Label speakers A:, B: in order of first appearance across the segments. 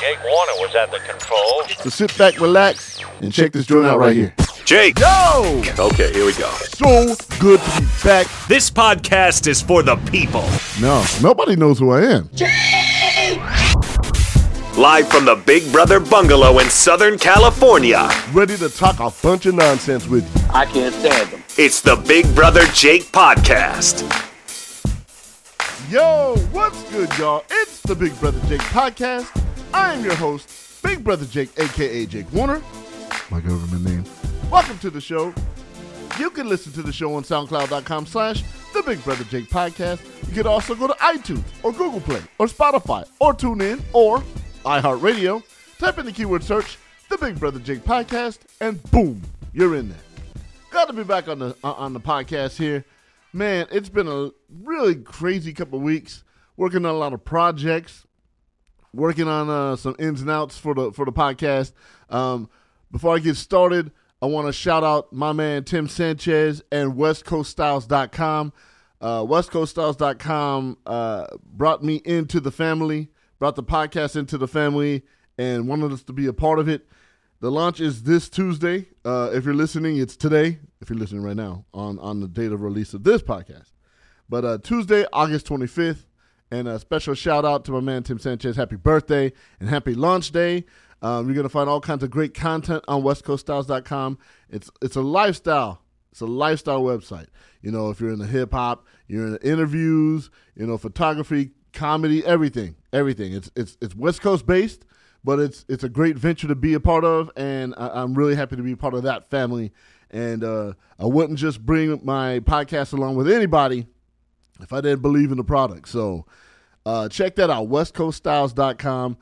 A: Jake Warner was at the controls.
B: So sit back, relax, and check this joint out right here.
C: Jake.
B: Yo!
C: Okay, here we go.
B: So good to be back.
C: This podcast is for the people.
B: No, nobody knows who I am. Jake!
C: Live from the Big Brother Bungalow in Southern California,
B: Ready to talk a bunch of nonsense with you.
D: I can't stand them.
C: it's the Big Brother Jake Podcast.
B: Yo, what's good, y'all? It's the Big Brother Jake podcast. I am your host, Big Brother Jake, aka Jake Warner, my government name. Welcome to the show. You can listen to the show on SoundCloud.com slash The Big Brother Jake Podcast. You can also go to iTunes or Google Play or Spotify or TuneIn or iHeartRadio. Type in the keyword search The Big Brother Jake Podcast and boom, you're in there. Glad to be back on the uh, on the podcast here. Man, it's been a really crazy couple weeks working on a lot of projects, working on uh, some ins and outs for the for the podcast. Um, before I get started, I want to shout out my man Tim Sanchez and WestCoastStyles.com. Uh, WestCoastStyles.com uh, brought me into the family, brought the podcast into the family, and wanted us to be a part of it. The launch is this Tuesday. Uh, if you're listening, it's today. If you're listening right now, on on the date of release of this podcast, but uh, Tuesday, August 25th, and a special shout out to my man Tim Sanchez. Happy birthday and happy launch day. Um, you're gonna find all kinds of great content on WestCoastStyles.com. It's it's a lifestyle. It's a lifestyle website. You know, if you're in the hip hop, you're in the interviews, you know, photography, comedy, everything, everything. It's it's it's West Coast based, but it's it's a great venture to be a part of, and I, I'm really happy to be part of that family. And uh, I wouldn't just bring my podcast along with anybody if I didn't believe in the product. So uh, check that out, westcoaststyles.com.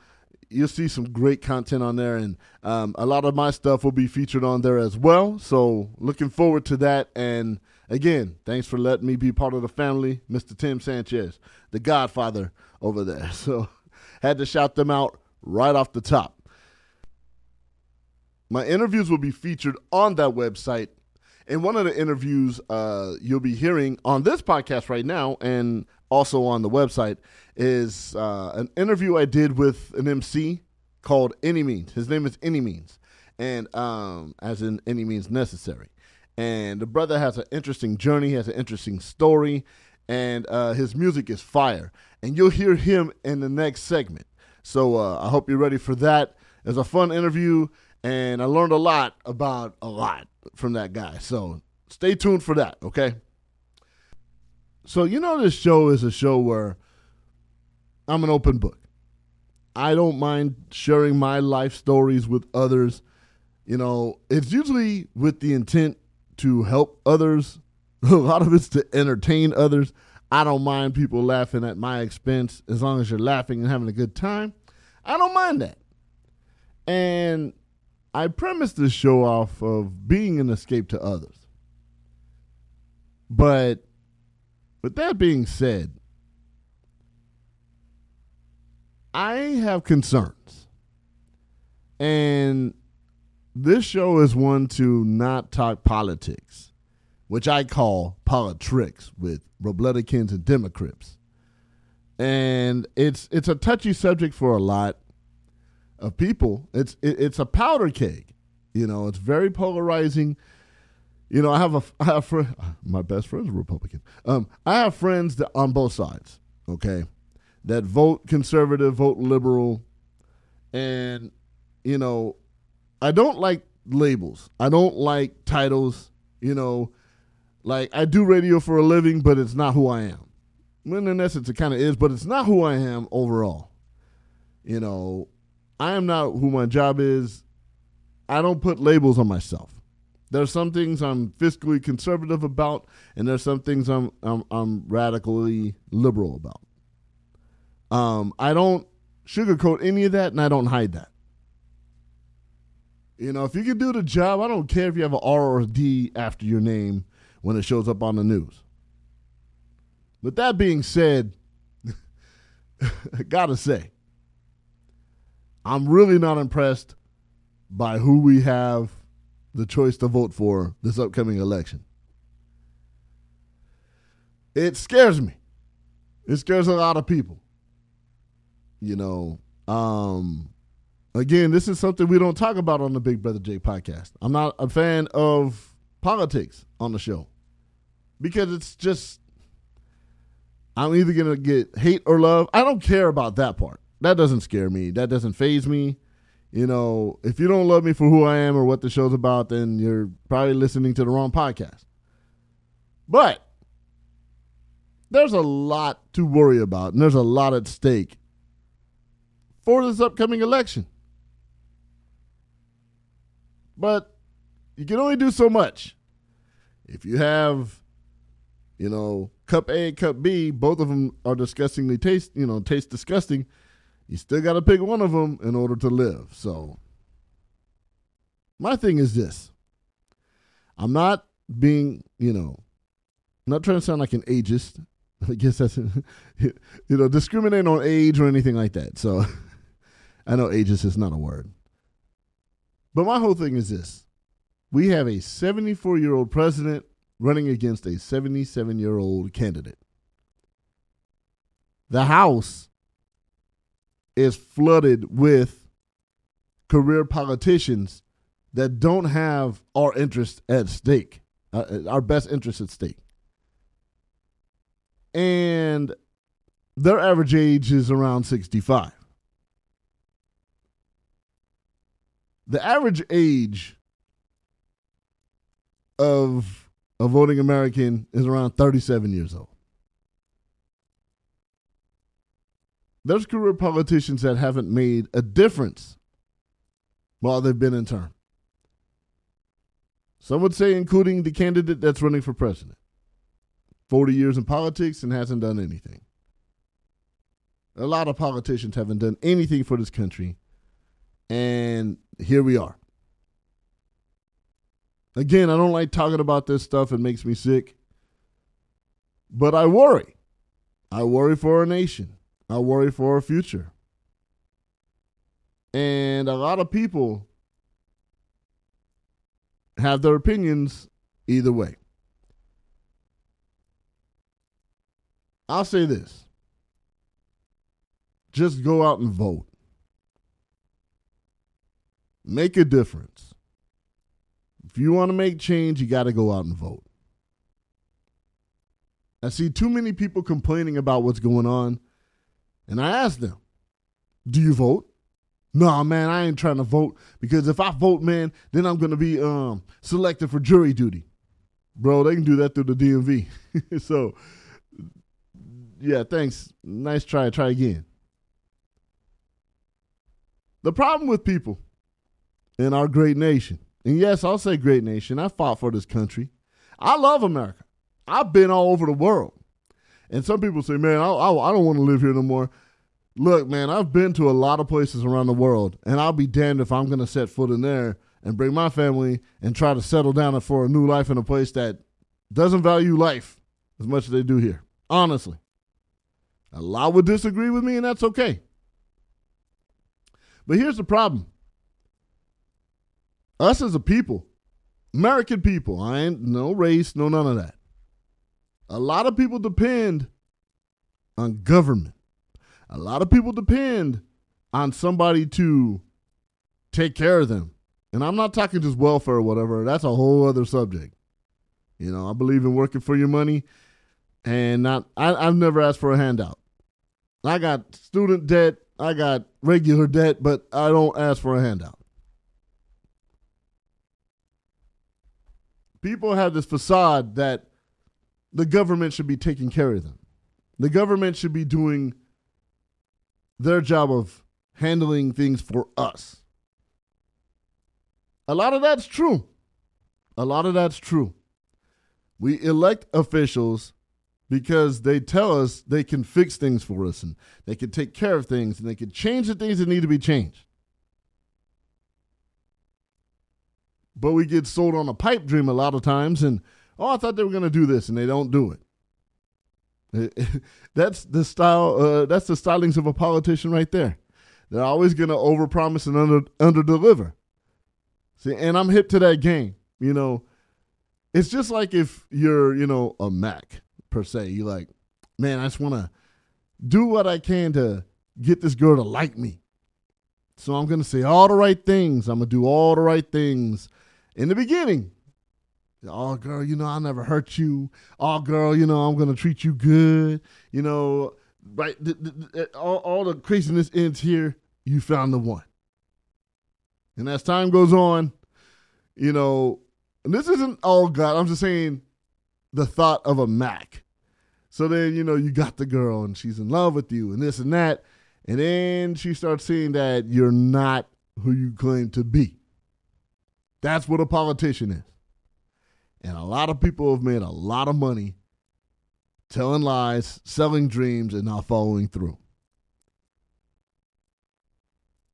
B: You'll see some great content on there, and um, a lot of my stuff will be featured on there as well. So looking forward to that. And again, thanks for letting me be part of the family, Mr. Tim Sanchez, the godfather over there. So had to shout them out right off the top. My interviews will be featured on that website. And one of the interviews uh, you'll be hearing on this podcast right now and also on the website is uh, an interview I did with an MC called Annimeanz. His name is Annimeanz, and um, as in Any Means Necessary. And the brother has an interesting journey, has an interesting story, and uh, his music is fire. And you'll hear him in the next segment. So uh, I hope you're ready for that. It was a fun interview, and I learned a lot about a lot from that guy. So stay tuned for that, okay? So, you know, this show is a show where I'm an open book. I don't mind sharing my life stories with others. You know, it's usually with the intent to help others. A lot of it's to entertain others. I don't mind people laughing at my expense as long as you're laughing and having a good time. I don't mind that. And I premise this show off of being an escape to others. But with that being said, I have concerns. And this show is one to not talk politics, which I call politricks with Robletikins and Democrats. And it's it's a touchy subject for a lot of people. It's it, it's a powder keg. You know, it's very polarizing. You know, I have a I have my best friend's a Republican. Um, I have friends that on both sides. Okay, that vote conservative, vote liberal, and you know, I don't like labels. I don't like titles. You know, like I do radio for a living, but it's not who I am. When in essence, it kind of is, but it's not who I am overall. You know, I am not who my job is. I don't put labels on myself. There are some things I'm fiscally conservative about, and there's some things I'm I'm, I'm radically liberal about. Um, I don't sugarcoat any of that, and I don't hide that. You know, if you can do the job, I don't care if you have an R or a D after your name when it shows up on the news. With that being said, I gotta say, I'm really not impressed by who we have the choice to vote for this upcoming election. It scares me. It scares a lot of people. You know, um, Again, this is something we don't talk about on the Big Brother Jake podcast. I'm not a fan of politics on the show because it's just I'm either gonna get hate or love. I don't care about that part. That doesn't scare me. That doesn't phase me. You know, if you don't love me for who I am or what the show's about, then you're probably listening to the wrong podcast. But there's a lot to worry about, and there's a lot at stake for this upcoming election. But you can only do so much. If you have, you know, cup A, and cup B, both of them are disgustingly taste, you know, taste disgusting. You still got to pick one of them in order to live. So, my thing is this: I'm not being, you know, I'm not trying to sound like an ageist. I guess that's, you know, discriminating on age or anything like that. So, I know ageist is not a word. But my whole thing is this we have a 74 year old president running against a 77 year old candidate. The House is flooded with career politicians that don't have our interest at stake, uh, uh our best interest at stake. And their average age is around 65. The average age of a voting American is around 37 years old. There's career politicians that haven't made a difference while they've been in term. Some would say, including the candidate that's running for president. 40 years in politics and hasn't done anything. A lot of politicians haven't done anything for this country. And here we are. Again, I don't like talking about this stuff. It makes me sick. But I worry. I worry for our nation. I worry for our future. And a lot of people have their opinions either way. I'll say this just go out and vote, make a difference. If you want to make change, you got to go out and vote. I see too many people complaining about what's going on, and I asked them, "Do you vote?" No, man, I ain't trying to vote because if I vote, man, then I'm gonna be um, selected for jury duty. Bro, they can do that through the DMV. so, yeah, thanks. Nice try. Try again. The problem with people in our great nation and yes, I'll say great nation. I fought for this country. I love America. I've been all over the world. And some people say, man, I, I, I don't want to live here no more. Look, man, I've been to a lot of places around the world, and I'll be damned if I'm going to set foot in there and bring my family and try to settle down for a new life in a place that doesn't value life as much as they do here. Honestly. A lot would disagree with me, and that's okay. But here's the problem us as a people, American people, I ain't no race, no none of that. A lot of people depend on government. A lot of people depend on somebody to take care of them. And I'm not talking just welfare or whatever. That's a whole other subject. You know, I believe in working for your money and not I, I've never asked for a handout. I got student debt, I got regular debt, but I don't ask for a handout. people have this facade that the government should be taking care of them. The government should be doing their job of handling things for us. A lot of that's true. A lot of that's true. We elect officials because they tell us they can fix things for us and they can take care of things and they can change the things that need to be changed. but we get sold on a pipe dream a lot of times and oh i thought they were going to do this and they don't do it. That's the style uh, that's the stylings of a politician right there. They're always going to overpromise and under underdeliver. See and i'm hip to that game you know. It's just like if you're you know a mac per se. You like man i just want to do what i can to get this girl to like me. So I'm going to say all the right things. I'm going to do all the right things. In the beginning. Oh, girl, you know, I'll never hurt you. Oh, girl, you know, I'm going to treat you good. You know, right? th- th- th- eh, all, all the craziness ends here. You found the one. And as time goes on, you know, and this isn't all God. I'm just saying the thought of a Mac. So then, you know, you got the girl and she's in love with you and this and that. And then she starts seeing that you're not who you claim to be. That's what a politician is. And a lot of people have made a lot of money telling lies, selling dreams, and not following through.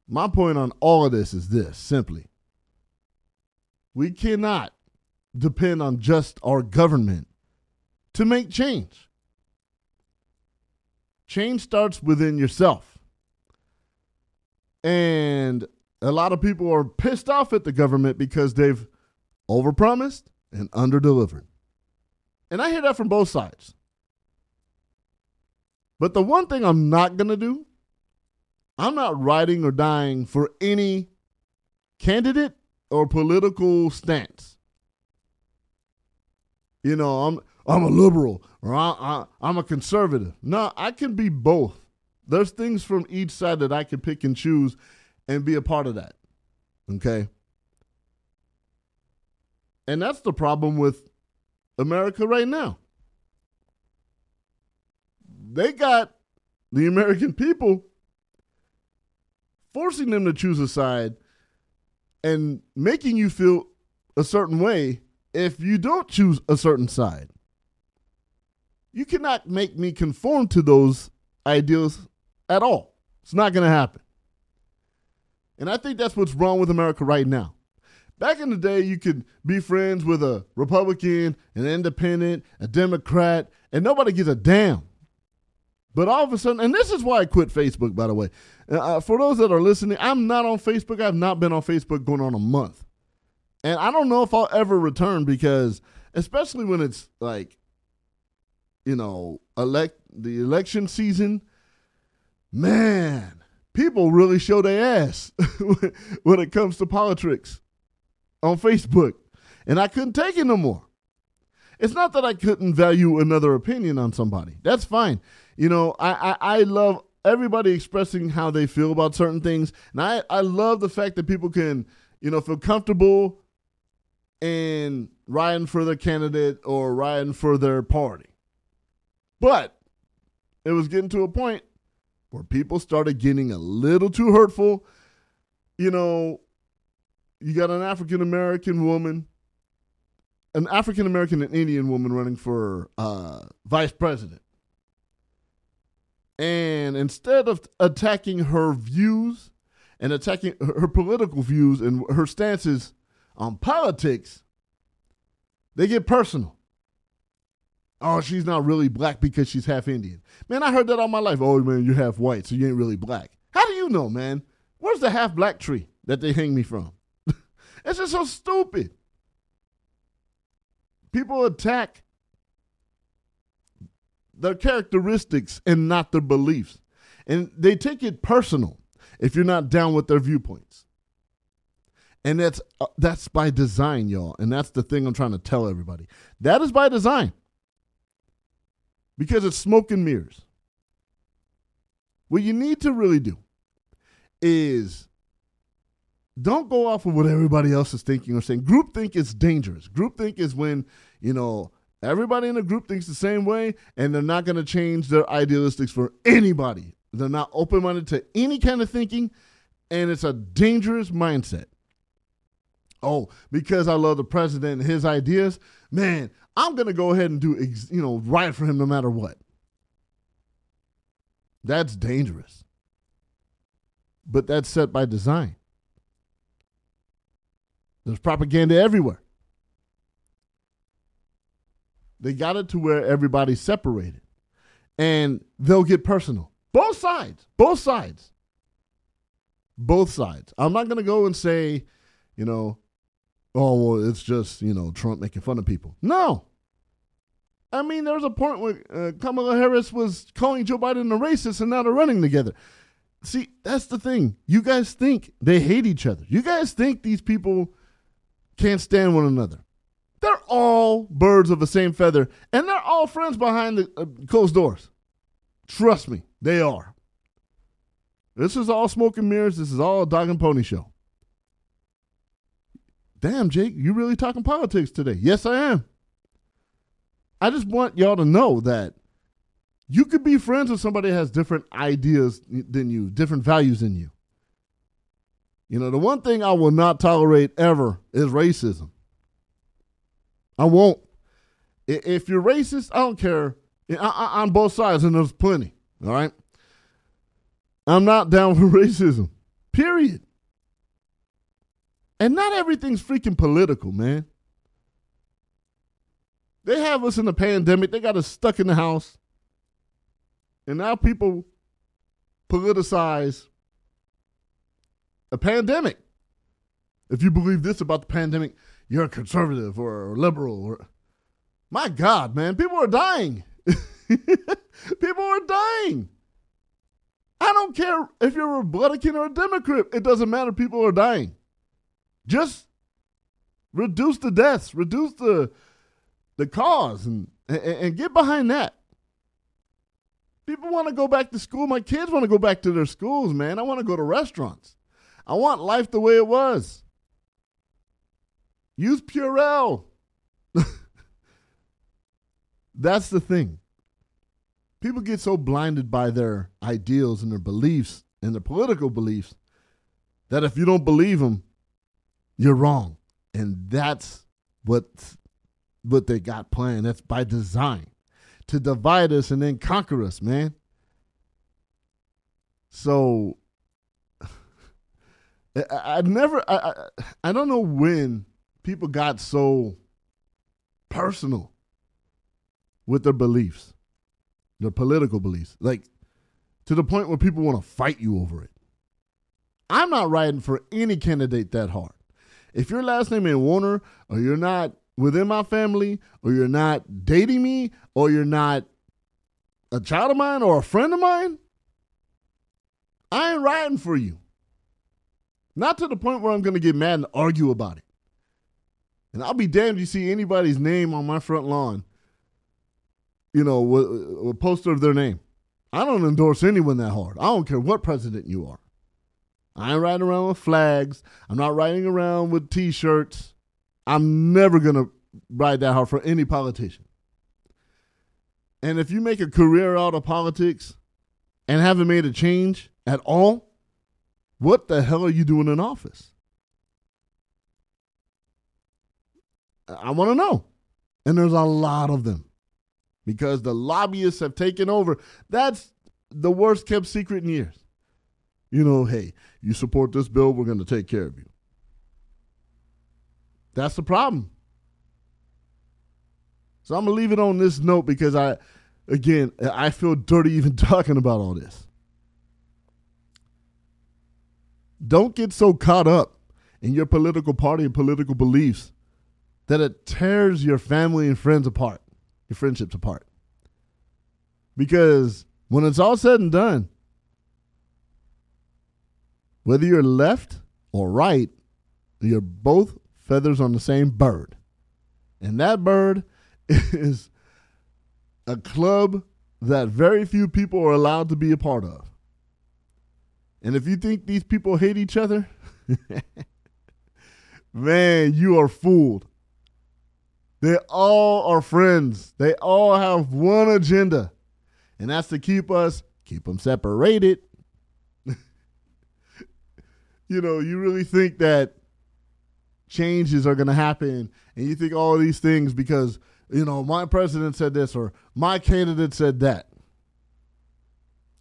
B: My point on all of this is this simply we cannot depend on just our government to make change. Change starts within yourself. And a lot of people are pissed off at the government because they've overpromised and underdelivered. And I hear that from both sides. But the one thing I'm not going to do, I'm not riding or dying for any candidate or political stance. You know, I'm I'm a liberal or I, I'm a conservative. No, I can be both. There's things from each side that I can pick and choose and be a part of that. Okay? And that's the problem with America right now. They got the American people forcing them to choose a side and making you feel a certain way if you don't choose a certain side. You cannot make me conform to those ideals at all. It's not going to happen. And I think that's what's wrong with America right now. Back in the day, you could be friends with a Republican, an independent, a Democrat, and nobody gives a damn. But all of a sudden, and this is why I quit Facebook, by the way. Uh, for those that are listening, I'm not on Facebook. I've not been on Facebook going on a month. And I don't know if I'll ever return because, especially when it's like, you know, elect the election season, man, people really show their ass when it comes to politics on Facebook. And I couldn't take it no more. It's not that I couldn't value another opinion on somebody. That's fine. You know, I, I, I love everybody expressing how they feel about certain things. And I, I love the fact that people can, you know, feel comfortable in riding for their candidate or riding for their party. But it was getting to a point where people started getting a little too hurtful. You know, you got an African American woman, an African American and Indian woman running for uh, vice president. And instead of attacking her views and attacking her, political views and her stances on politics, they get personal. Oh, she's not really black because she's half Indian. Man, I heard that all my life. Oh, man, you're half white, so you ain't really black. How do you know, man? Where's the half black tree that they hang me from? It's just so stupid. People attack their characteristics and not their beliefs. And they take it personal if you're not down with their viewpoints. And that's uh, that's by design, y'all. And that's the thing I'm trying to tell everybody. That is by design. Because it's smoke and mirrors. What you need to really do is don't go off of what everybody else is thinking or saying. Groupthink is dangerous. Groupthink is when, you know, everybody in a group thinks the same way and they're not going to change their idealistics for anybody. They're not open minded to any kind of thinking, and it's a dangerous mindset. Oh, because I love the president and his ideas, man, I'm going to go ahead and do, ex- you know, right for him no matter what. That's dangerous. But that's set by design. There's propaganda everywhere. They got it to where everybody's separated. And they'll get personal. Both sides. Both sides. Both sides. I'm not going to go and say, you know, oh, well, it's just, you know, Trump making fun of people. No. I mean, there was a point where uh, Kamala Harris was calling Joe Biden a racist and now they're running together. see, that's the thing. You guys think they hate each other. You guys think these people can't stand one another. They're all birds of the same feather, and they're all friends behind the uh, closed doors. Trust me, they are. This is all smoke and mirrors. This is all a dog and pony show. Damn, Jake, you really talking politics today? Yes, I am. I just want y'all to know that you could be friends with somebody that has different ideas than you, different values than you. You know, the one thing I will not tolerate ever is racism. I won't. If you're racist, I don't care. I, on both sides, and there's plenty. All right. I'm not down for racism. Period. And not everything's freaking political, man. They have us in a pandemic. They got us stuck in the house. And now people politicize a pandemic. If you believe this about the pandemic, you're a conservative or a liberal or my God, man, people are dying. people are dying. I don't care if you're a Republican or a Democrat. It doesn't matter. People are dying. Just reduce the deaths, reduce the the cause, and and, and get behind that. People want to go back to school. My kids want to go back to their schools, man. I want to go to restaurants. I want life the way it was. Use Purell. That's the thing. People get so blinded by their ideals and their beliefs and their political beliefs that if you don't believe them, you're wrong. And that's what what they got planned. That's by design to divide us and then conquer us, man. So I, I never I, I I don't know when people got so personal with their beliefs, their political beliefs, like to the point where people want to fight you over it. I'm not riding for any candidate that hard. If your last name is Warner, or you're not within my family, or you're not dating me, or you're not a child of mine or a friend of mine, I ain't riding for you. Not to the point where I'm going to get mad and argue about it. And I'll be damned if you see anybody's name on my front lawn, you know, a poster of their name. I don't endorse anyone that hard. I don't care what president you are. I ain't riding around with flags. I'm not riding around with t shirts. I'm never going to ride that hard for any politician. And if you make a career out of politics and haven't made a change at all, what the hell are you doing in office? I want to know. And there's a lot of them because the lobbyists have taken over. That's the worst kept secret in years. You know, hey, you support this bill, we're going to take care of you. That's the problem. So I'm going to leave it on this note because I, again, I feel dirty even talking about all this. Don't get so caught up in your political party and political beliefs that it tears your family and friends apart, your friendships apart. Because when it's all said and done, whether you're left or right, you're both feathers on the same bird. And that bird is a club that very few people are allowed to be a part of. And if you think these people hate each other, man, you are fooled. They all are friends. They all have one agenda, and that's to keep us, keep them separated. you know, you really think that changes are going to happen, and you think all these things because, you know, my president said this or my candidate said that.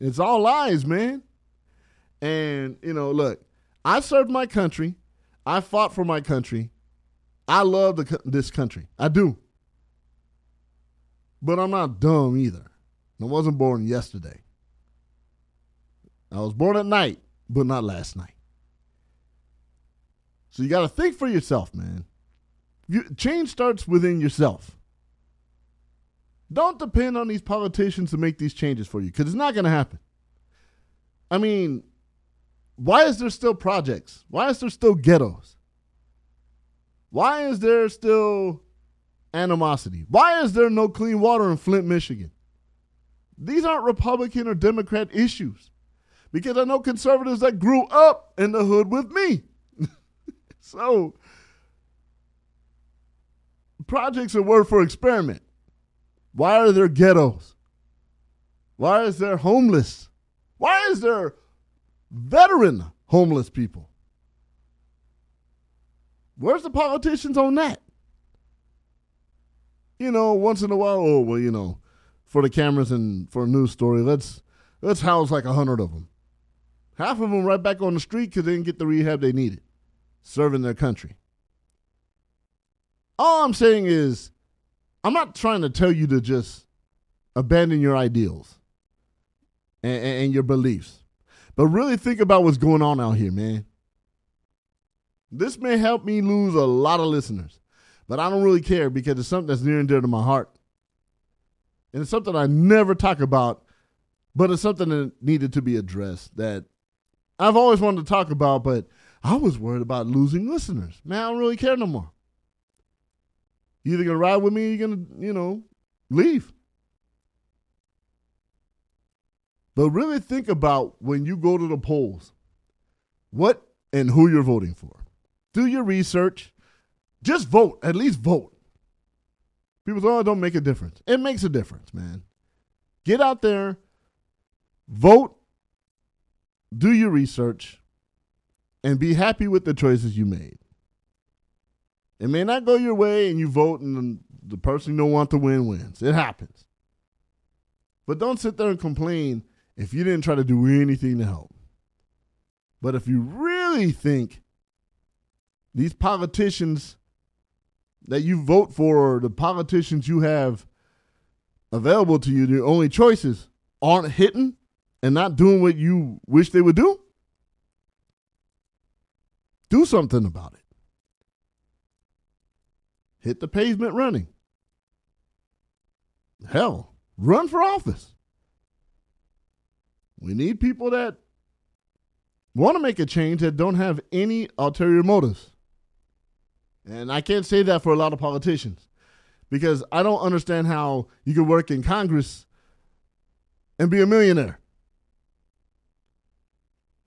B: It's all lies, man. And, you know, look, I served my country. I fought for my country. I love the, this country. I do. But I'm not dumb either. I wasn't born yesterday. I was born at night, but not last night. So you got to think for yourself, man. You, change starts within yourself. Don't depend on these politicians to make these changes for you because it's not going to happen. I mean, why is there still projects? Why is there still ghettos? Why is there still animosity? Why is there no clean water in Flint, Michigan? These aren't Republican or Democrat issues because I know conservatives that grew up in the hood with me. so, projects are word for experiment. Why are there ghettos? Why is there homeless? Why is there veteran homeless people? Where's the politicians on that? You know, once in a while, oh well, you know, for the cameras and for a news story, let's let's house like a hundred of them. Half of them right back on the street because they didn't get the rehab they needed, serving their country. All I'm saying is, I'm not trying to tell you to just abandon your ideals and, and your beliefs, but really think about what's going on out here, man. This may help me lose a lot of listeners, but I don't really care because it's something that's near and dear to my heart. And it's something I never talk about, but it's something that needed to be addressed that I've always wanted to talk about, but I was worried about losing listeners. Man, I don't really care no more. You either gonna ride with me or you're gonna, you know, leave. But really think about when you go to the polls, what and who you're voting for. Do your research. Just vote. At least vote. People say, oh, it don't make a difference. It makes a difference, man. Get out there, vote, do your research, and be happy with the choices you made. It may not go your way and you vote and the person you don't want to win wins. It happens. But don't sit there and complain if you didn't try to do anything to help. But if you really think these politicians that you vote for or the politicians you have available to you, the only choices, aren't hitting and not doing what you wish they would do, do something about it. Hit the pavement running. Hell, run for office. We need people that want to make a change that don't have any ulterior motives. And I can't say that for a lot of politicians because I don't understand how you can work in Congress and be a millionaire.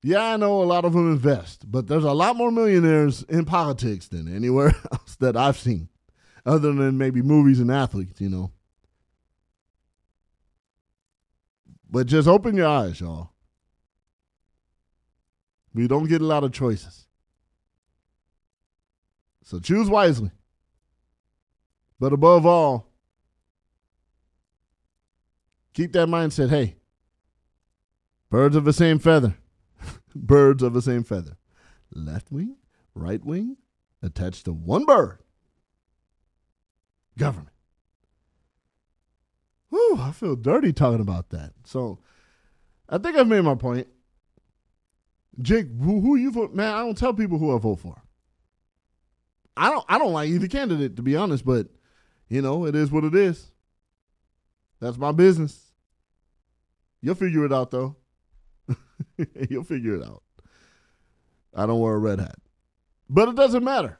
B: Yeah, I know a lot of them invest, but there's a lot more millionaires in politics than anywhere else that I've seen, other than maybe movies and athletes, you know. But just open your eyes, y'all. We don't get a lot of choices. So choose wisely. But above all, keep that mindset hey, birds of the same feather. birds of the same feather. Left wing, right wing, attached to one bird. Government. I feel dirty talking about that. So I think I've made my point. Jake, who, who you vote? Man, I don't tell people who I vote for. I don't I don't like either candidate to be honest, but you know, it is what it is. That's my business. You'll figure it out though. You'll figure it out. I don't wear a red hat. But it doesn't matter.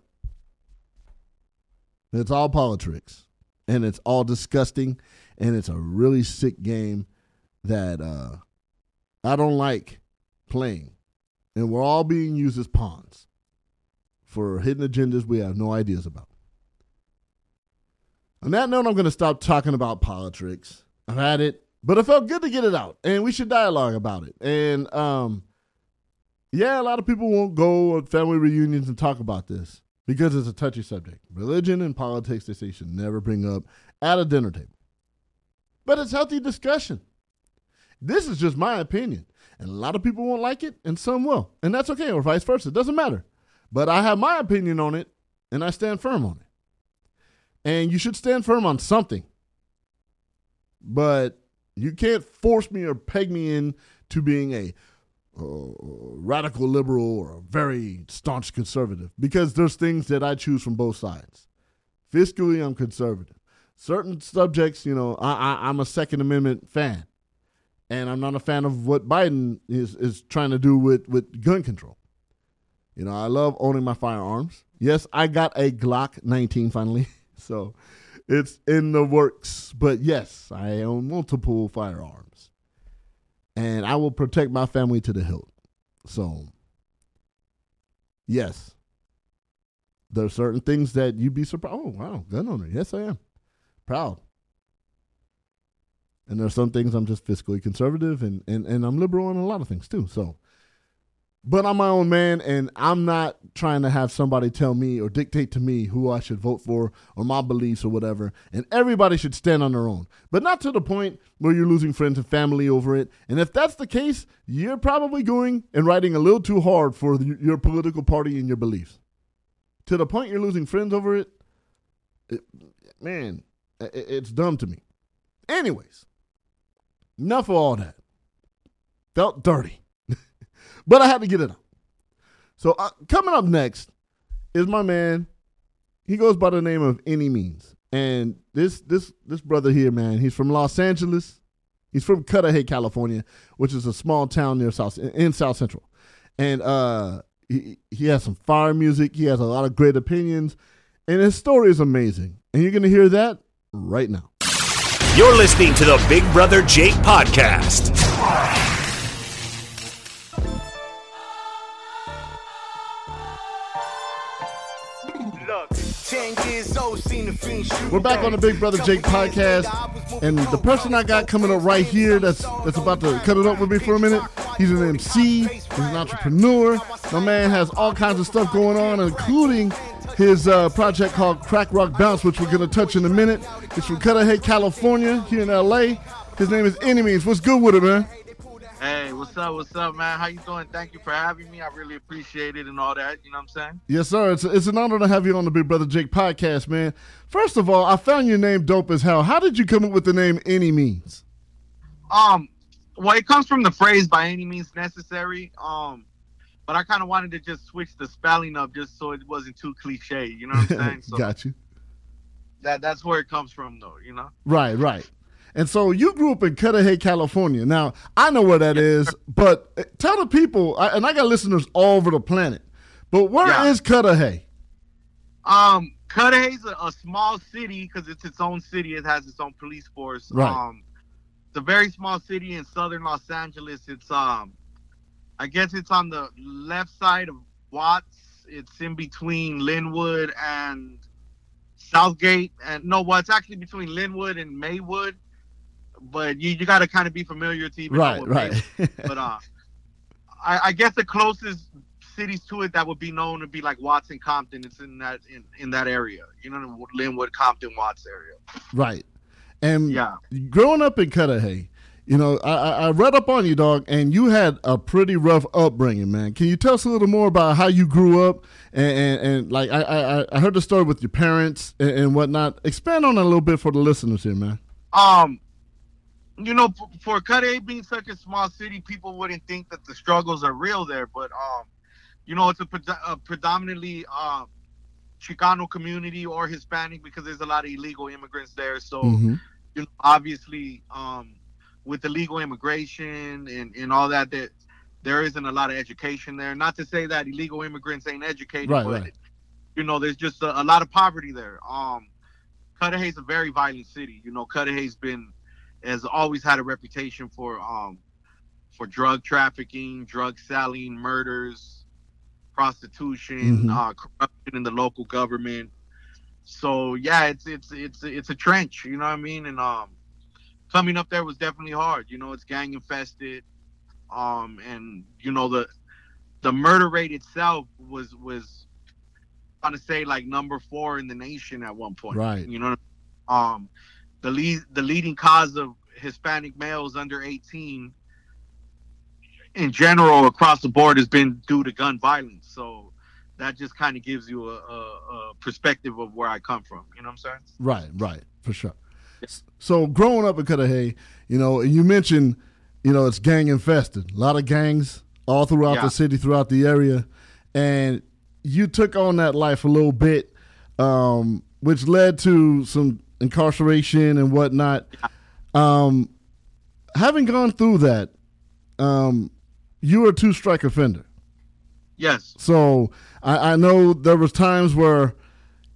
B: It's all politics. And it's all disgusting. And it's a really sick game that uh, I don't like playing. And we're all being used as pawns for hidden agendas we have no ideas about. On that note, I'm going to stop talking about politics. I've had it, but it felt good to get it out, and we should dialogue about it. And um, yeah, a lot of people won't go at family reunions and talk about this because it's a touchy subject. Religion and politics, they say, you should never bring up at a dinner table. But it's healthy discussion. This is just my opinion. And a lot of people won't like it, and some will. And that's okay, or vice versa. It doesn't matter. But I have my opinion on it, and I stand firm on it. And you should stand firm on something. But you can't force me or peg me in to being a uh, radical liberal or a very staunch conservative because there's things that I choose from both sides. Fiscally, I'm conservative. Certain subjects, you know, I, I, I'm a Second Amendment fan. and I'm not a fan of what Biden is is trying to do with with gun control. You know, I love owning my firearms. Yes, I got a Glock 19 finally, so it's in the works. But yes, I own multiple firearms, and I will protect my family to the hilt. So, yes, there are certain things that you'd be surprised. Oh, wow, gun owner. Yes, I am proud. And there are some things I'm just fiscally conservative, and and and I'm liberal on a lot of things too. So but I'm my own man, and I'm not trying to have somebody tell me or dictate to me who I should vote for or my beliefs or whatever. And everybody should stand on their own, but not to the point where you're losing friends and family over it. And if that's the case, you're probably going and writing a little too hard for the, your political party and your beliefs. To the point you're losing friends over it, it man, it's dumb to me. Anyways, enough of all that. Felt dirty. But I had to get it out. So uh, coming up next is my man. He goes by the name of Annimeanz, and this this this brother here, man, he's from Los Angeles. He's from Cudahy, California, which is a small town near South in South Central, and uh, he he has some fire music. He has a lot of great opinions, and his story is amazing. And you're gonna hear that right now.
C: You're listening to the Big Brother Jake podcast.
B: We're back on the Big Brother Jake podcast, and the person I got coming up right here that's that's about to cut it up with me for a minute. He's an MC, he's an entrepreneur. My man has all kinds of stuff going on, including his uh, project called Crack Rock Bounce, which we're gonna touch in a minute. He's from Cudahy, California, here in LA. His name is Annimeanz. What's good with it, man?
D: Hey, what's up? What's up, man? How you doing? Thank you for having me. I really appreciate it and all that. You know what I'm saying?
B: Yes, sir. It's, it's an honor to have you on the Big Brother Jake podcast, man. First of all, I found your name dope as hell. How did you come up with the name Annimeanz?
D: Um, well, it comes from the phrase "by any means necessary." Um, but I kind of wanted to just switch the spelling up just so it wasn't too cliche. You know what I'm saying? So
B: Got you.
D: that that's where it comes from, though. You know?
B: Right, right. And so you grew up in Cudahy, California. Now I know where that is, but uh, tell the people, and I got listeners all over the planet. But where is
D: Yeah.
B: Cudahy?
D: Um, Cudahy's a, a small city because it's its own city. It has its own police force.
B: Right.
D: Um, it's a very small city in southern Los Angeles. It's um, I guess it's on the left side of Watts. It's in between Lynwood and Southgate, and no, well, it's actually between Lynwood and Maywood. But you, you got to kind of be familiar to even know
B: Right, right.
D: But uh, I, I guess the closest cities to it that would be known would be like Watson, Compton. It's in that in, in that area, you know, Lynwood, Compton, Watts area.
B: right. And
D: Yeah.
B: growing up in Cudahy, you know, I, I read up on you, dog, and you had a pretty rough upbringing, man. Can you tell us a little more about how you grew up and, and, and like I, I I heard the story with your parents and, and whatnot. Expand on it a little bit for the listeners here, man.
D: Um, you know, for, for Cudahy being such a small city, people wouldn't think that the struggles are real there, but um, you know, it's a, a predominantly uh, Chicano community or Hispanic because there's a lot of illegal immigrants there. So.
B: Mhm.
D: you know, obviously, um, with the legal immigration and, and all that, that there isn't a lot of education there. Not to say that illegal immigrants ain't educated,
B: Right,
D: but
B: right.
D: you know, there's just a, a lot of poverty there. Um, Cudahy's a very violent city. You know, Cudahy's been has always had a reputation for um for drug trafficking, drug selling, murders, prostitution,
B: Mhm.
D: uh, corruption in the local government. So yeah, it's it's it's it's a trench, you know what I mean? And um, coming up there was definitely hard. You know, it's gang infested, um, and you know the the murder rate itself was was I want to say like number four in the nation at one point.
B: Right.
D: You know, um, the lead the leading cause of Hispanic males under 18 in general across the board has been due to gun violence. So that just kind of gives you a, a, a perspective of where I come from. You know what I'm saying?
B: Right, right, for sure. So growing up in Cudahy, you know, and you mentioned, you know, it's gang infested. A lot of gangs all throughout
D: Yeah.
B: the city, throughout the area, and you took on that life a little bit, um, which led to some incarceration and whatnot. Um, having gone through that, um, you were a two strike offender.
D: Yes.
B: So I, I know there was times where,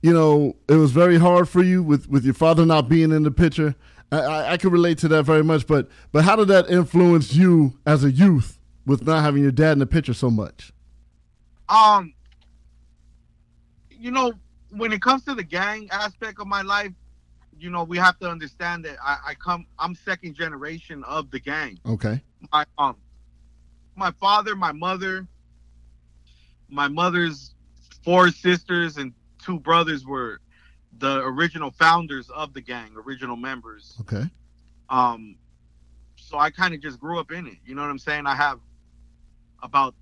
B: you know, it was very hard for you with, with your father not being in the picture. I, I, I can relate to that very much. But but how did that influence you as a youth with not having your dad in the picture so much?
D: Um, you know, when it comes to the gang aspect of my life, you know, we have to understand that I, I come, I'm second generation of the gang.
B: Okay.
D: My um, my father, my mother, my mother's four sisters and two brothers were the original founders of the gang, original members.
B: Okay.
D: Um, so I kind of just grew up in it. You know what I'm saying? I have about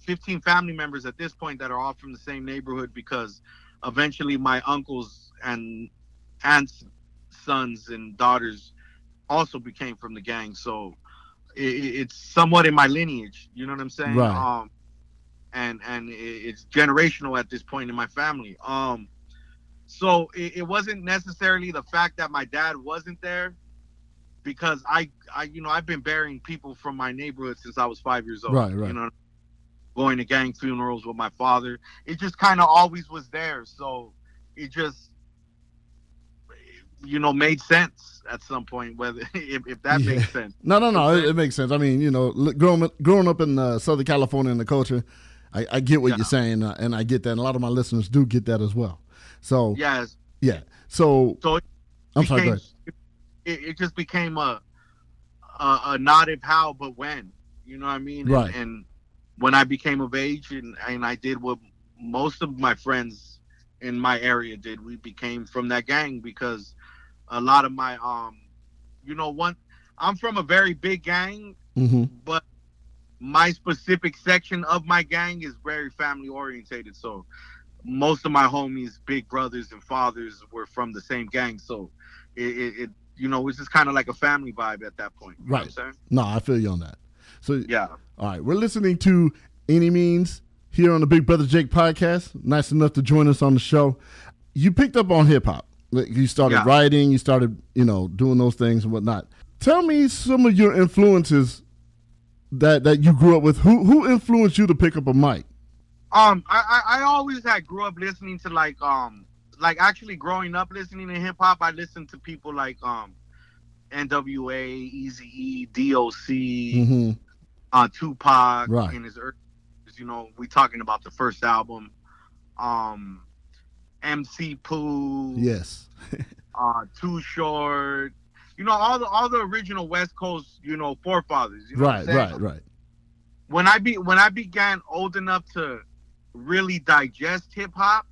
D: 15 family members at this point that are all from the same neighborhood because eventually my uncles and aunts, sons and daughters also became from the gang. So it, it's somewhat in my lineage. You know what I'm saying?
B: Right.
D: Um, and and it's generational at this point in my family. Um, so it, it wasn't necessarily the fact that my dad wasn't there because I, I, you know, I've been burying people from my neighborhood since I was five years old.
B: Right, right.
D: You know, going to gang funerals with my father. It just kind of always was there. So it just, you know, made sense at some point. Whether if, if that
B: Yeah.
D: makes sense.
B: No, no, no. It, it makes sense. I mean, you know, growing up- growing up in uh, Southern California and the culture, I, I get what
D: Yeah.
B: you're saying, uh, and I get that. And a lot of my listeners do get that as well. So
D: Yes.
B: yeah. So
D: So it
B: I'm sorry.
D: Became,
B: ahead.
D: it, it just became a, a a not if how but when. You know what I mean? And-
B: Right.
D: And, when I became of age and, and I did what most of my friends in my area did, we became from that gang because a lot of my um you know one I'm from a very big gang,
B: hmm
D: but my specific section of my gang is very family orientated. So most of my homies, big brothers and fathers, were from the same gang. So it, it, it you know, it's just kind of like a family vibe at that point.
B: Right. No, I feel you on that. So
D: Yeah.
B: All right, we're listening to Annimeanz here on the Big Brother Jake podcast. Nice enough to join us on the show. You picked up on hip hop. Like, You started
D: Yeah.
B: writing, you started, you know, doing those things and whatnot. Tell me some of your influences that that you grew up with. Who who influenced you to pick up a mic?
D: Um, I, I I always had grew up listening to like um like actually growing up listening to hip hop. I listened to people like um N.W.A., Eazy-E, D.O.C.,
B: hmm
D: uh, Tupac
B: Right.
D: in his you know, we talking about the first album. Um, MC Pooh,
B: Yes.
D: uh, Too Short, you know, all the all the original West Coast, you know, forefathers. You know
B: right, right, right.
D: when I be when I began old enough to really digest hip hop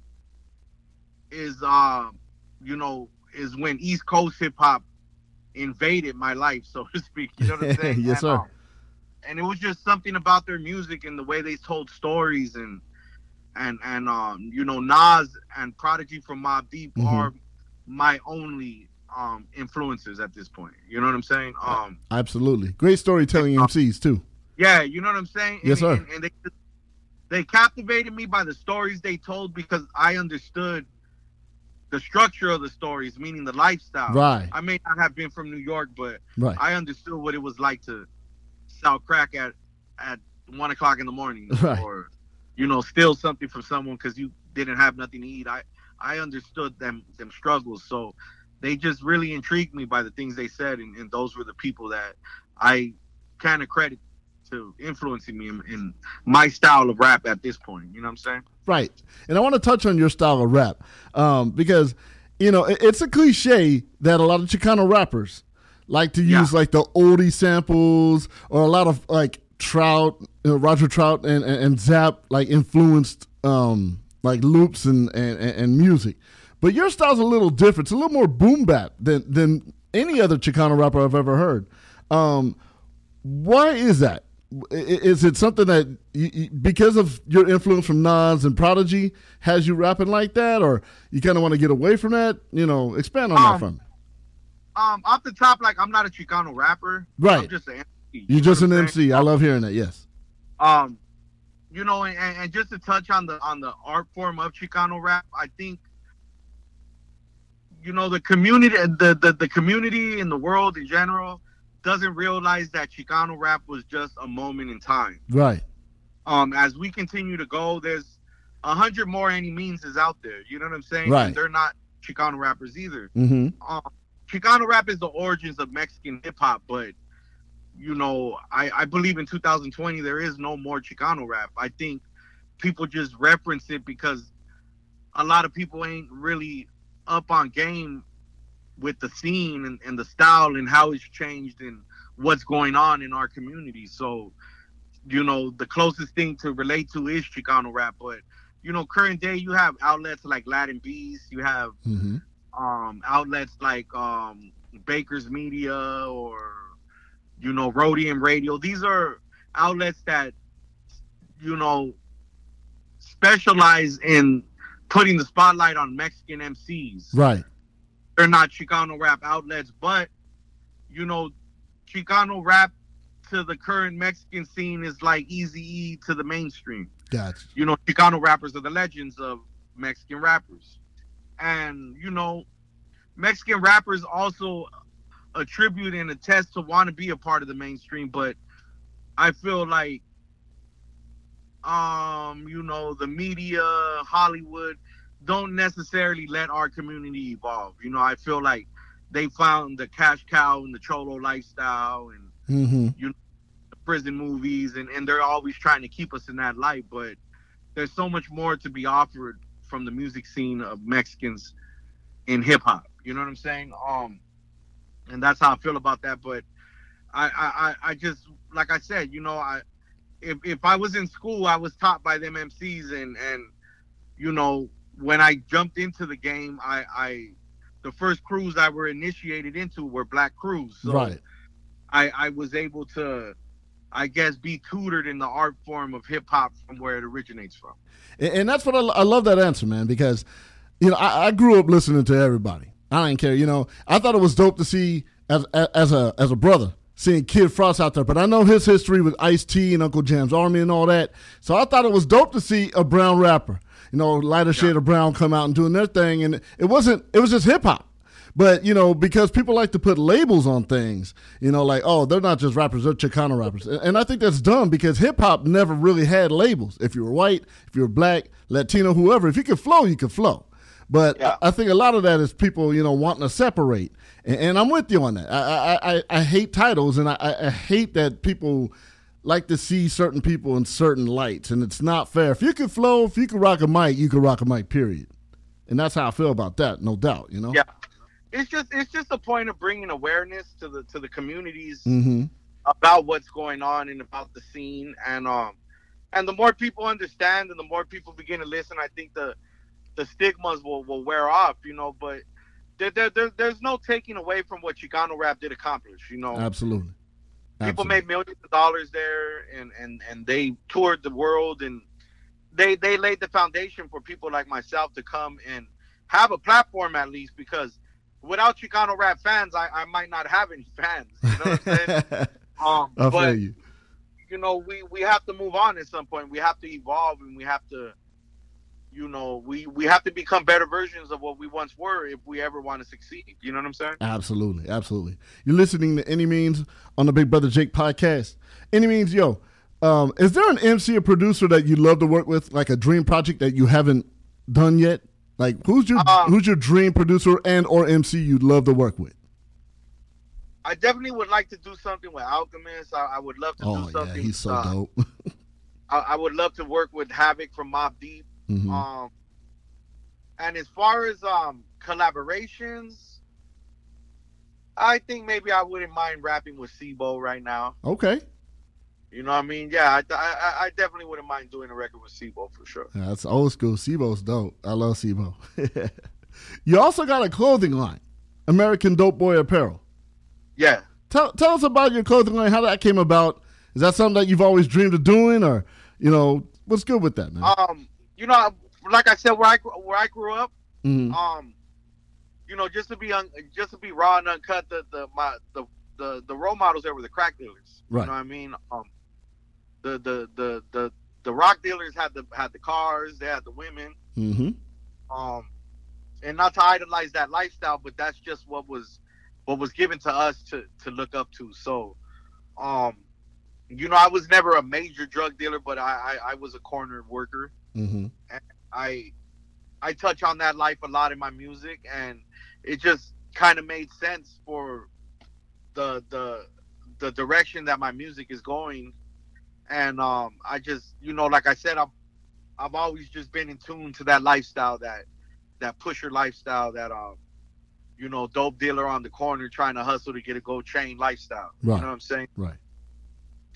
D: is uh you know is when East Coast hip hop invaded my life, so to speak. You know what I'm saying?
B: Yes,
D: and,
B: sir.
D: um, and it was just something about their music and the way they told stories and and and um you know Nas and Prodigy from Mobb Deep
B: Mhm.
D: are my only um influences at this point. You know what I'm saying? Um
B: Absolutely. Great storytelling MCs too.
D: Yeah, you know what I'm saying?
B: Yes, sir.
D: And, and they they captivated me by the stories they told because I understood the structure of the stories, meaning the lifestyle.
B: Right,
D: I may not have been from New York, but
B: right.
D: I understood what it was like to sell crack at at one o'clock in the morning,
B: Right.
D: or you know, steal something from someone because you didn't have nothing to eat. I I understood them them struggles, so they just really intrigued me by the things they said, and, and those were the people that I kind of credit to influencing me in, in my style of rap at this point. You know what I'm saying?
B: Right. And I want to touch on your style of rap um, because, you know, it- it's a cliche that a lot of Chicano rappers like to
D: Yeah.
B: use like the oldie samples or a lot of like Trout, you know, Roger Trout and, and, and Zap like influenced um, like loops and, and, and music. But your style's a little different. It's a little more boom bap than, than any other Chicano rapper I've ever heard. Um, why is that? Is it something that you, because of your influence from Nas and Prodigy has you rapping like that, or you kind of want to get away from that? You know, expand on that
D: Um,
B: for me.
D: Um, off the top, like I'm not a Chicano rapper.
B: Right.
D: I'm just an MC. you
B: You're just an
D: saying?
B: MC. I love hearing that. Yes.
D: um you know and, and just to touch on the on the art form of chicano rap i think you know the community the the, the community in the world in general doesn't realize that Chicano rap was just a moment in time.
B: Right.
D: Um, as we continue to go, there's a hundred more Annimeanz is out there. You know what I'm saying?
B: Right.
D: And they're not Chicano rappers either.
B: Mm-hmm.
D: Um, Chicano rap is the origins of Mexican hip hop, but you know, I, I believe in 2020 there is no more Chicano rap. I think people just reference it because a lot of people ain't really up on game with the scene and, and the style and how it's changed and what's going on in our community. So, you know, the closest thing to relate to is Chicano rap. But, you know, current day you have outlets like Latin Beast, you have
B: Mm-hmm.
D: um, outlets like um, Baker's Media or you know Rhodium Radio. These are outlets that you know specialize in putting the spotlight on Mexican MCs.
B: Right.
D: They're not Chicano rap outlets, but you know Chicano rap to the current Mexican scene is like Easy E to the mainstream
B: Gotcha.
D: you know, Chicano rappers are the legends of Mexican rappers. And, you know, Mexican rappers also attribute and attest to want to be a part of the mainstream, but I feel like um, you know, the media, Hollywood don't necessarily let our community evolve. You know, I feel like they found the cash cow and the cholo lifestyle and
B: Mm-hmm.
D: prison movies and, and they're always trying to keep us in that light but there's so much more to be offered from the music scene of mexicans in hip-hop you know what i'm saying um and that's how i feel about that but i i i I just like i said you know i if, if i was in school i was taught by them mcs and and you know when i jumped into the game i i the first crews i were initiated into were black crews so
B: right.
D: I, I was able to, I guess, be tutored in the art form of hip hop from where it originates from.
B: And, and that's what I, I love that answer, man, because you know I, I grew up listening to everybody. I didn't care. You know, I thought it was dope to see as as a as a brother seeing Kid Frost out there, but I know his history with Ice T and Uncle Jam's Army and all that. So I thought it was dope to see a brown rapper, you know, lighter shade of brown come out and doing their thing, and it wasn't. It was just hip hop. But you know, because people like to put labels on things, you know, like oh, they're not just rappers; they're Chicano rappers, and, and I think that's dumb because hip hop never really had labels. If you were white, if you were black, Latino, whoever, if you could flow, you could flow. But
D: Yeah.
B: I, think a lot of that is people, you know, wanting to separate, and, and I'm with you on that. I I, I, I hate titles, and I, I I hate that people like to see certain people in certain lights, and it's not fair. If you can flow, if you can rock a mic, you can rock a mic. Period. And that's how I feel about that, no doubt. You know.
D: Yeah, it's just it's just a point of bringing awareness to the to the communities
B: Mm-hmm.
D: about what's going on and about the scene, and um, and the more people understand and the more people begin to listen, I think the the stigmas will will wear off. You know, but. There, there, there, there's no taking away from what Chicano rap did accomplish. You know,
B: Absolutely.
D: people made millions of dollars there and and and they toured the world and they they laid the foundation for people like myself to come and have a platform at least because without Chicano rap fans I, I might not have any fans you know what I'm saying um
B: I feel
D: but
B: you.
D: you know we we have to move on at some point we have to evolve and we have to you know we we have to become better versions of what we once were if we ever want to succeed you know what I'm saying
B: Absolutely, absolutely. You're listening to Annimeanz on the Big Brother Jake podcast. Annimeanz, yo, um, is there an MC or producer that you love to work with, like a dream project that you haven't done yet? Like, who's your
D: Um,
B: who's your dream producer and or MC you'd love to work with?
D: I definitely would like to do something with Alchemist I, I would love to
B: Oh
D: do
B: yeah, he's so
D: uh,
B: dope.
D: I, I would love to work with Havoc from Mobb Deep.
B: Mhm.
D: Um, and as far as um collaborations, I think maybe I wouldn't mind rapping with Sibo right now.
B: Okay,
D: You know what I mean? Yeah, I, I, I definitely wouldn't mind doing a record with Sibo for sure.
B: Yeah, that's old school. Sibo's dope. I love Sibo. you also got a clothing line, American Dope Boy Apparel.
D: Yeah.
B: Tell tell us about your clothing line. How that came about? Is that something that you've always dreamed of doing, or you know, what's good with that, man?
D: Um, you know, like I said, where I where I grew up,
B: Mhm.
D: um, you know, just to be un, just to be raw and uncut, the the my the the, the role models there were the crack dealers.
B: Right.
D: You know what I mean? Um, the the the the the rock dealers had the had the cars, they had the women.
B: Mhm.
D: Um, and not to idolize that lifestyle, but that's just what was what was given to us to to look up to. So, um, you know, I was never a major drug dealer, but I I, I was a corner worker.
B: Mm-hmm.
D: I I touch on that life a lot in my music, and it just kind of made sense for the the the direction that my music is going. And um, I just, you know, like I said, I've I've always just been in tune to that lifestyle, that that pusher lifestyle, that um, you know, dope dealer on the corner trying to hustle to get a gold chain lifestyle.
B: Right.
D: You know what I'm saying?
B: Right.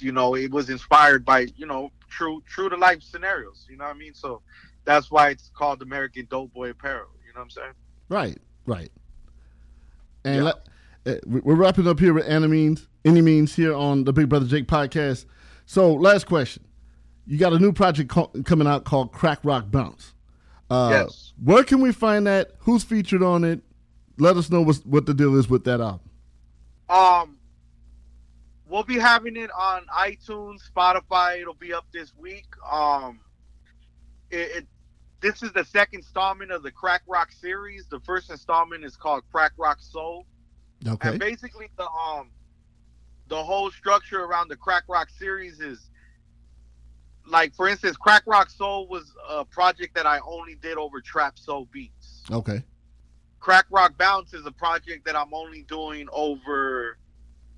D: You know, it was inspired by you know true true to life scenarios. You know what I mean? So that's why it's called American Dope Boy Apparel. You know what I'm saying?
B: Right. Right. And
D: Yeah.
B: let, uh, we- we're wrapping up here with Annimeanz, any means here on the Big Brother Jake podcast. So, last question: You got a new project co- coming out called Crack Rock Bounce. Uh,
D: Yes.
B: Where can we find that? Who's featured on it? Let us know what the deal is with that album.
D: Um, we'll be having it on iTunes, Spotify. It'll be up this week. Um, it, it this is the second installment of the Crack Rock series. The first installment is called Crack Rock Soul,
B: Okay.
D: and basically the um the whole structure around the Crack Rock series is like, for instance, Crack Rock Soul was a project that I only did over trap soul beats.
B: Okay.
D: Crack Rock Bounce is a project that I'm only doing over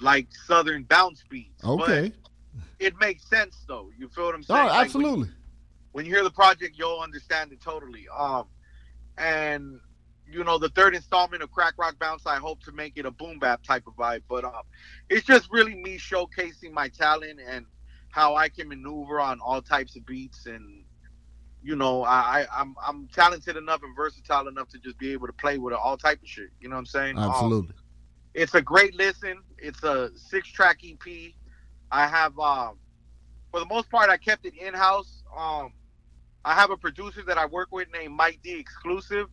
D: like Southern bounce beats.
B: Okay.
D: But it makes sense though. You feel what I'm
B: Oh,
D: saying? Like, when-
B: absolutely.
D: when you hear the project, you'll understand it totally. Um, and you know, the third installment of Crack Rock Bounce, I hope to make it a boom bap type of vibe. But um, it's just really me showcasing my talent and how I can maneuver on all types of beats. And you know, I, I I'm I'm talented enough and versatile enough to just be able to play with all type of shit. You know what I'm saying? Um,
B: Absolutely.
D: It's a great listen. It's a six track EP. I have um for the most part I kept it in house. Um I have a producer that I work with named Mike D exclusive.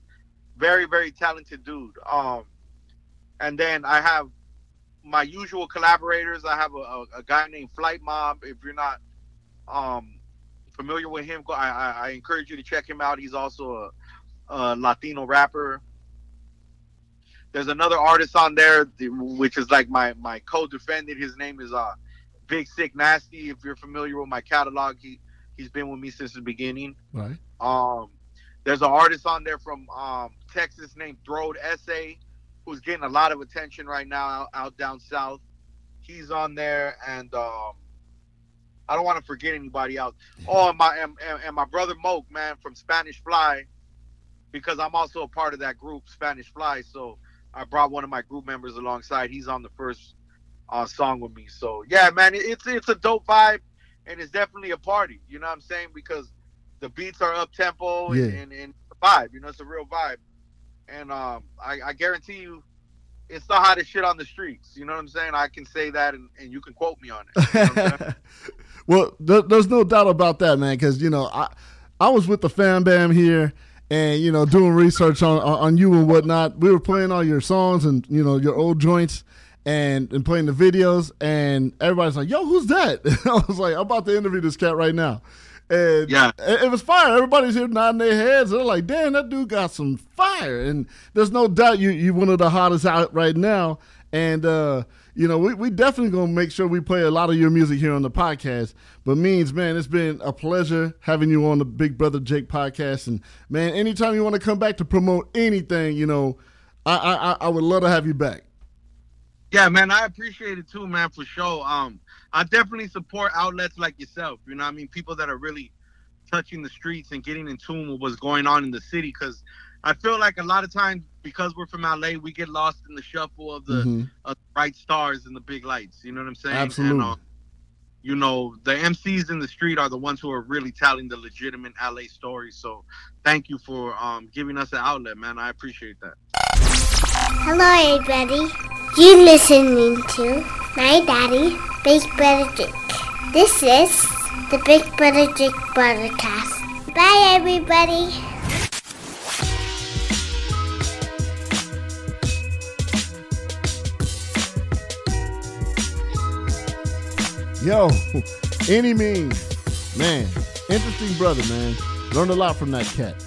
D: Very, very talented dude. Um and then I have my usual collaborators. I have a, a, a guy named Flight Mob. If you're not um familiar with him, I, I, I encourage you to check him out. He's also a, a Latino rapper there's another artist on there which is like my my co-defendant. His name is uh big sick nasty if you're familiar with my catalog. He he's been with me since the beginning.
B: Right.
D: um there's an artist on there from um texas named throwed essay who's getting a lot of attention right now out, out down south. He's on there and um i don't want to forget anybody else. Oh and my and, and- and my brother moke man from spanish fly because i'm also a part of that group spanish fly so I brought one of my group members alongside. He's on the first uh, song with me. So yeah, man, it's it's a dope vibe, and it's definitely a party. You know what I'm saying? Because the beats are up tempo and,
B: Yeah.
D: and, and the vibe. You know, it's a real vibe, and um, I, I guarantee you, it's the hottest shit on the streets. You know what I'm saying? I can say that, and, and you can quote me on it. You know what I'm saying?
B: well, there, there's no doubt about that, man. Because you know, I I was with the fan bam here, and you know, doing research on on you and whatnot. We were playing all your songs and you know your old joints. And, and playing the videos, and everybody's like, "Yo, who's that?" I was like, "I'm about to interview this cat right now," and
D: Yeah.
B: it, it was fire. Everybody's here nodding their heads. They're like, "Damn, that dude got some fire!" And there's no doubt you you're one of the hottest out right now. And uh, you know, we, we definitely gonna make sure we play a lot of your music here on the podcast. But means, man, it's been a pleasure having you on the Big Brother Jake podcast. And man, anytime you want to come back to promote anything, you know, I I, I- would love to have you back.
D: Yeah, man, I appreciate it too, man, for sure. Um, I definitely support outlets like yourself. You know, I mean, people that are really touching the streets and getting in tune with what's going on in the city. Because I feel like a lot of times, because we're from LA, we get lost in the shuffle of the
B: Mhm.
D: of the bright stars and the big lights. You know what I'm saying?
B: Absolutely.
D: And, uh, you know, the MCs in the street are the ones who are really telling the legitimate LA story. So, thank you for um, giving us an outlet, man. I appreciate that.
E: Hello, everybody. You listening to my daddy, Big Brother Jake. This is the Big Brother Jake podcast. Bye, everybody.
B: Yo, Annimeanz, man, interesting brother, man. Learned a lot from that cat.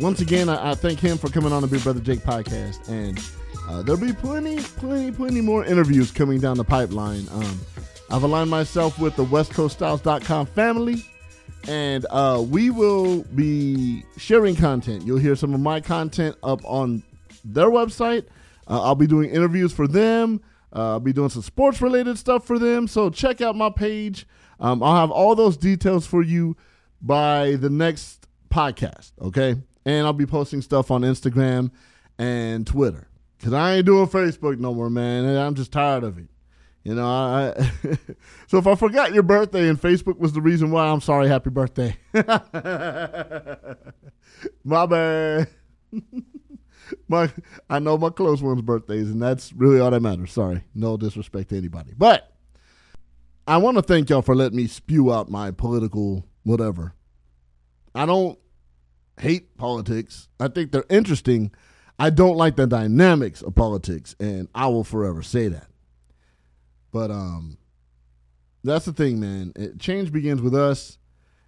B: Once again, I, I thank him for coming on the Big Brother Jake podcast, and uh, there'll be plenty, plenty, plenty more interviews coming down the pipeline. Um, I've aligned myself with the WestCoastStyles.com family, and uh, we will be sharing content. You'll hear some of my content up on their website. Uh, I'll be doing interviews for them. Uh, I'll be doing some sports related stuff for them. So check out my page. Um, I'll have all those details for you by the next podcast. Okay. And I'll be posting stuff on Instagram and Twitter because I ain't doing Facebook no more, man. I'm just tired of it. You know, I, so if I forgot your birthday and Facebook was the reason why, I'm sorry. Happy birthday. my bad. my I know my close ones' birthdays, and that's really all that matters. Sorry, no disrespect to anybody, but I want to thank y'all for letting me spew out my political whatever. I don't hate politics. I think they're interesting. I don't like the dynamics of politics, and I will forever say that. But um, that's the thing, man. It, change begins with us.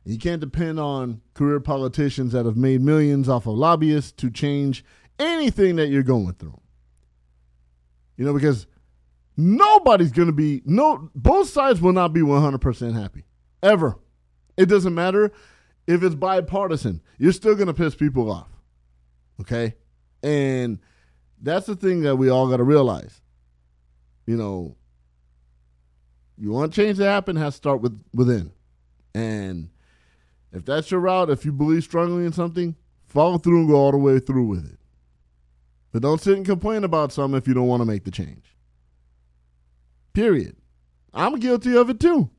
B: You can't depend on career politicians that have made millions off of lobbyists to change anything that you're going through. You know, because nobody's going to be no both sides will not be 100% happy ever. It doesn't matter if it's bipartisan. You're still going to piss people off. Okay? And that's the thing that we all got to realize. You know, you want change to happen has to start with within. And if that's your route, if you believe strongly in something, follow through and go all the way through with it. But don't sit and complain about something if you don't want to make the change. Period. I'm guilty of it too.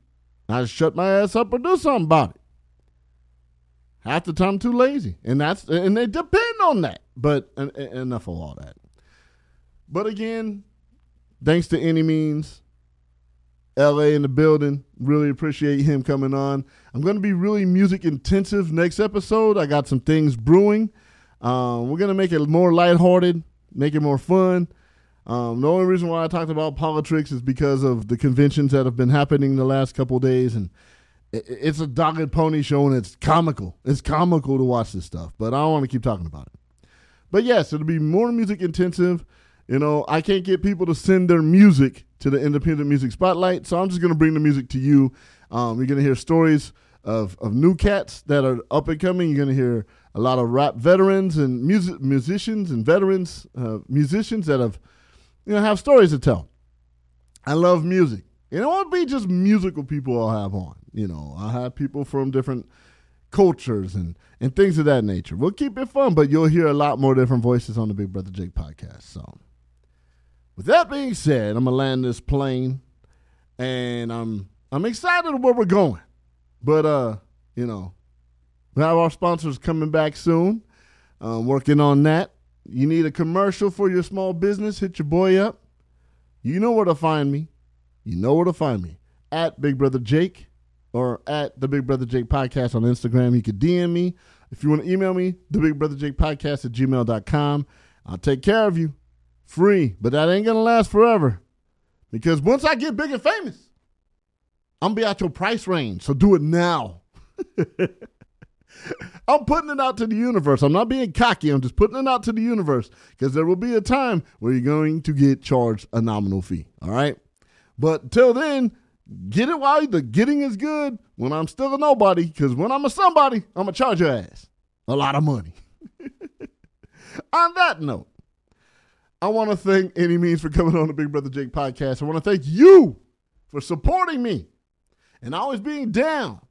B: I shut my ass up or do something about it. Half the time, I'm too lazy, and that's and they depend on that. But enough of all that. But again, thanks to Annimeanz, LA in the building. Really appreciate him coming on. I'm going to be really music intensive next episode. I got some things brewing. Um, we're to make it more lighthearted, make it more fun. Um, the only reason why I talked about politics is because of the conventions that have been happening the last couple days, and it, it's a dog and pony show, and it's comical. It's comical to watch this stuff, but I don't want to keep talking about it. But yes, it'll be more music intensive. You know, I can't get people to send their music to the Independent Music Spotlight, so I'm just to bring the music to you. Um, you're to hear stories of, of new cats that are up and coming. You're to hear a lot of rap veterans and music musicians and veterans uh, musicians that have you know have stories to tell. I love music. And it won't be just musical people I'll have on. You know, I'll have people from different cultures and, and things of that nature. We'll keep it fun, but you'll hear a lot more different voices on the Big Brother Jake podcast. So with that being said, I'm gonna land this plane, and I'm I'm excited where we're going. But uh, you know, we have our sponsors coming back soon. Uh, working on that. You need a commercial for your small business? Hit your boy up. You know where to find me. You know where to find me at Big Brother Jake or at the Big Brother Jake podcast on Instagram. You can DM me. If you want to email me, the Big Brother Jake podcast at gmail.com. I'll take care of you free, but that ain't gonna last forever. Because once I get big and famous, I'm gonna be at your price range. So do it now. I'm putting it out to the universe. I'm not being cocky. I'm just putting it out to the universe because there will be a time where you're going to get charged a nominal fee. All right. But till then, get it while the getting is good when I'm still a nobody because when I'm a somebody, I'm going to charge your ass a lot of money. On that note, I want to thank Annimeanz for coming on the Big Brother Jake podcast. I want to thank you for supporting me and always being down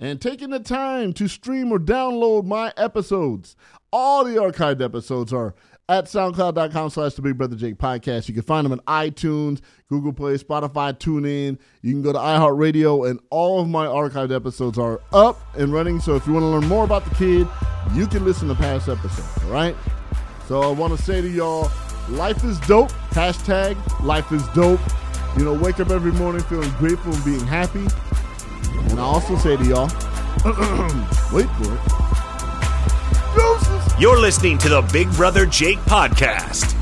B: and taking the time to stream or download my episodes. All the archived episodes are at soundcloud.com slash the Big Brother Jake podcast. You can find them on iTunes, Google Play, Spotify, TuneIn. You can go to iHeartRadio, and all of my archived episodes are up and running. So if you want to learn more about the kid, you can listen to past episodes, all right? So I want to say to y'all, Life is dope. Hashtag life is dope. You know, wake up every morning feeling grateful and being happy. And I also say to y'all, wait for it.
C: You're listening to the Big Brother Jake podcast.